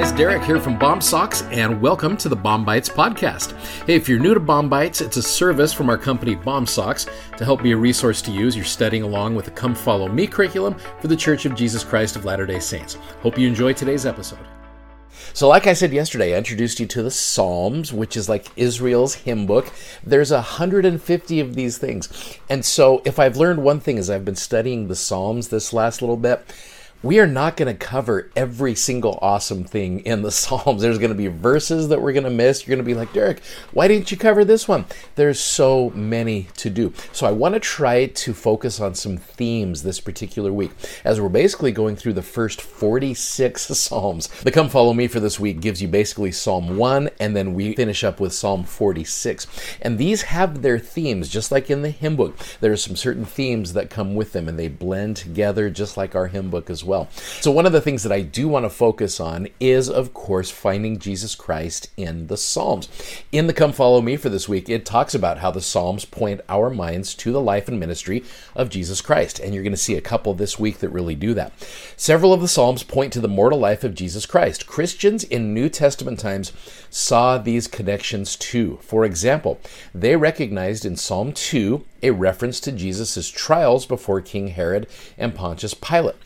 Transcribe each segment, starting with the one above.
guys, Derek here from BOMSOCKS, and welcome to the BOM-BITES podcast. Hey, if you're new to BOM-BITES, it's a service from our company BOMSOCKS to help be a resource to use. You're studying along with the Come Follow Me curriculum for the Church of Jesus Christ of Latter day Saints. Hope you enjoy today's episode. So, like I said yesterday, I introduced you to the Psalms, which is like Israel's hymn book. There's 150 of these things. And so, if I've learned one thing as I've been studying the Psalms this last little bit, we are not going to cover every single awesome thing in the Psalms. There's going to be verses that we're going to miss. You're going to be like, Derek, why didn't you cover this one? There's so many to do. So I want to try to focus on some themes this particular week as we're basically going through the first 46 Psalms. The Come Follow Me for this week gives you basically Psalm 1, and then we finish up with Psalm 46. And these have their themes, just like in the hymn book. There are some certain themes that come with them, and they blend together just like our hymn book as well well. So, one of the things that I do want to focus on is, of course, finding Jesus Christ in the Psalms. In the Come Follow Me for this week, it talks about how the Psalms point our minds to the life and ministry of Jesus Christ. And you're going to see a couple this week that really do that. Several of the Psalms point to the mortal life of Jesus Christ. Christians in New Testament times saw these connections too. For example, they recognized in Psalm 2 a reference to Jesus' trials before King Herod and Pontius Pilate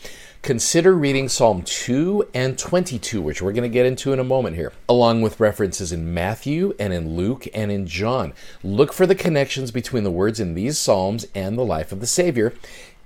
consider reading Psalm 2 and 22, which we're going to get into in a moment here, along with references in Matthew and in Luke and in John. Look for the connections between the words in these Psalms and the life of the Savior,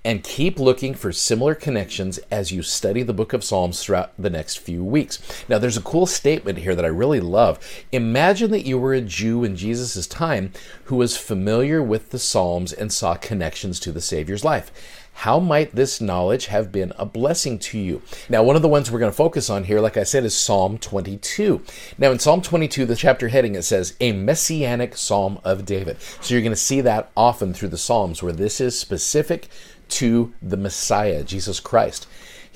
and keep looking for similar connections as you study the book of Psalms throughout the next few weeks. Now, there's a cool statement here that I really love. Imagine that you were a Jew in Jesus' time who was familiar with the Psalms and saw connections to the Savior's life. How might this knowledge have been a blessing to you? Now, one of the ones we're going to focus on here, like I said, is Psalm 22. Now, in Psalm 22, the chapter heading, it says, A Messianic Psalm of David. So you're going to see that often through the Psalms where this is specific to the Messiah, Jesus Christ.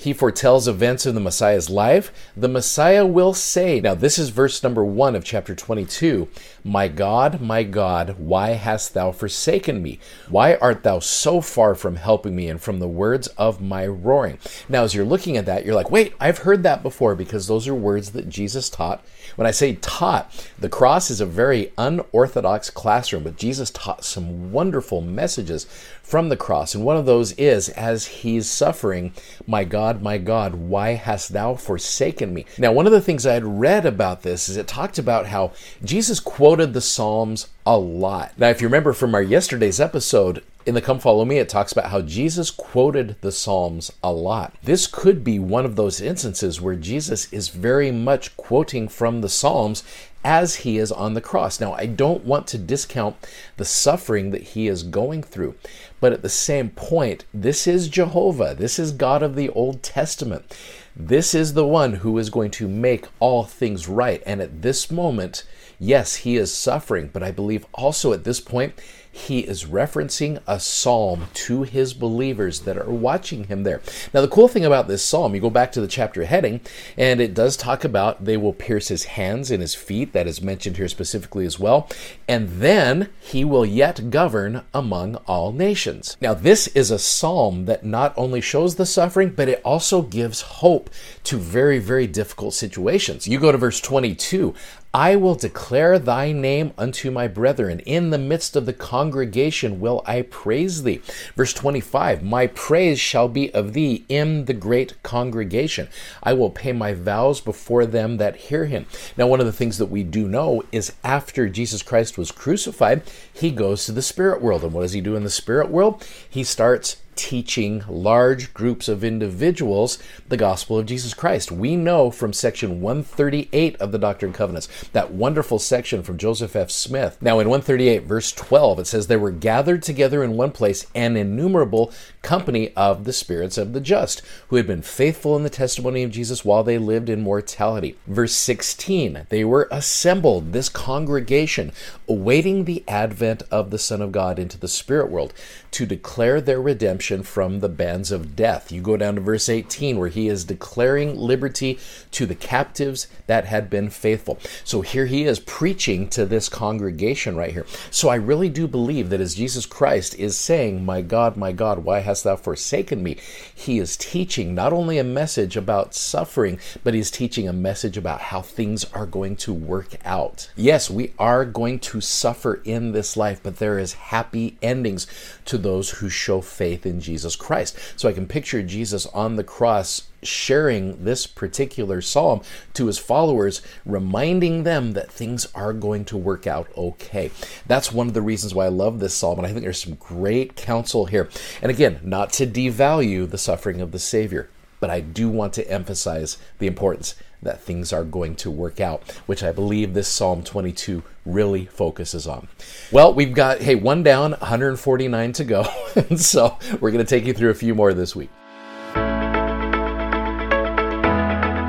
He foretells events of the Messiah's life. The Messiah will say, now this is verse number one of chapter 22 My God, my God, why hast thou forsaken me? Why art thou so far from helping me and from the words of my roaring? Now, as you're looking at that, you're like, wait, I've heard that before because those are words that Jesus taught. When I say taught, the cross is a very unorthodox classroom, but Jesus taught some wonderful messages from the cross. And one of those is, as he's suffering, My God, my God, why hast thou forsaken me? Now, one of the things I had read about this is it talked about how Jesus quoted the Psalms a lot. Now, if you remember from our yesterday's episode, in the Come Follow Me, it talks about how Jesus quoted the Psalms a lot. This could be one of those instances where Jesus is very much quoting from the Psalms as he is on the cross. Now, I don't want to discount the suffering that he is going through, but at the same point, this is Jehovah. This is God of the Old Testament. This is the one who is going to make all things right. And at this moment, yes, he is suffering, but I believe also at this point, he is referencing a psalm to his believers that are watching him there. Now, the cool thing about this psalm, you go back to the chapter heading, and it does talk about they will pierce his hands and his feet. That is mentioned here specifically as well. And then he will yet govern among all nations. Now, this is a psalm that not only shows the suffering, but it also gives hope to very, very difficult situations. You go to verse 22 I will declare thy name unto my brethren. In the midst of the congregation will I praise thee. Verse 25 My praise shall be of thee in the great congregation. I will pay my vows before them that hear him. Now, one of the things that we do know is after Jesus Christ was crucified, he goes to the spirit world. And what does he do in the spirit world? He starts teaching large groups of individuals the gospel of Jesus Christ. We know from section 138 of the Doctrine and Covenants, that wonderful section from Joseph F. Smith. Now, in 138, verse 12, it says, They were gathered together in one place an innumerable company of the spirits of the just, who had been faithful in the testimony of Jesus while they lived in mortality. Verse 16, They were assembled, this congregation, awaiting the advent of the Son of God into the spirit world to declare their redemption redemption from the bands of death. You go down to verse 18 where he is declaring liberty to the captives that had been faithful. So here he is preaching to this congregation right here. So I really do believe that as Jesus Christ is saying, My God, my God, why hast thou forsaken me? He is teaching not only a message about suffering, but he's teaching a message about how things are going to work out. Yes, we are going to suffer in this life, but there is happy endings to those who show faith in Jesus Christ. So I can picture Jesus on the cross sharing this particular psalm to his followers, reminding them that things are going to work out okay. That's one of the reasons why I love this psalm, and I think there's some great counsel here. And again, not to devalue the suffering of the Savior, but I do want to emphasize the importance that things are going to work out, which I believe this Psalm 22 really focuses on. Well, we've got, hey, one down, 149 to go. so we're going to take you through a few more this week.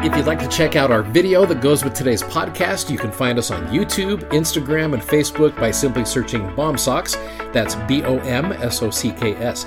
If you'd like to check out our video that goes with today's podcast, you can find us on YouTube, Instagram, and Facebook by simply searching BOMSOCKS. That's B O M S O C K S.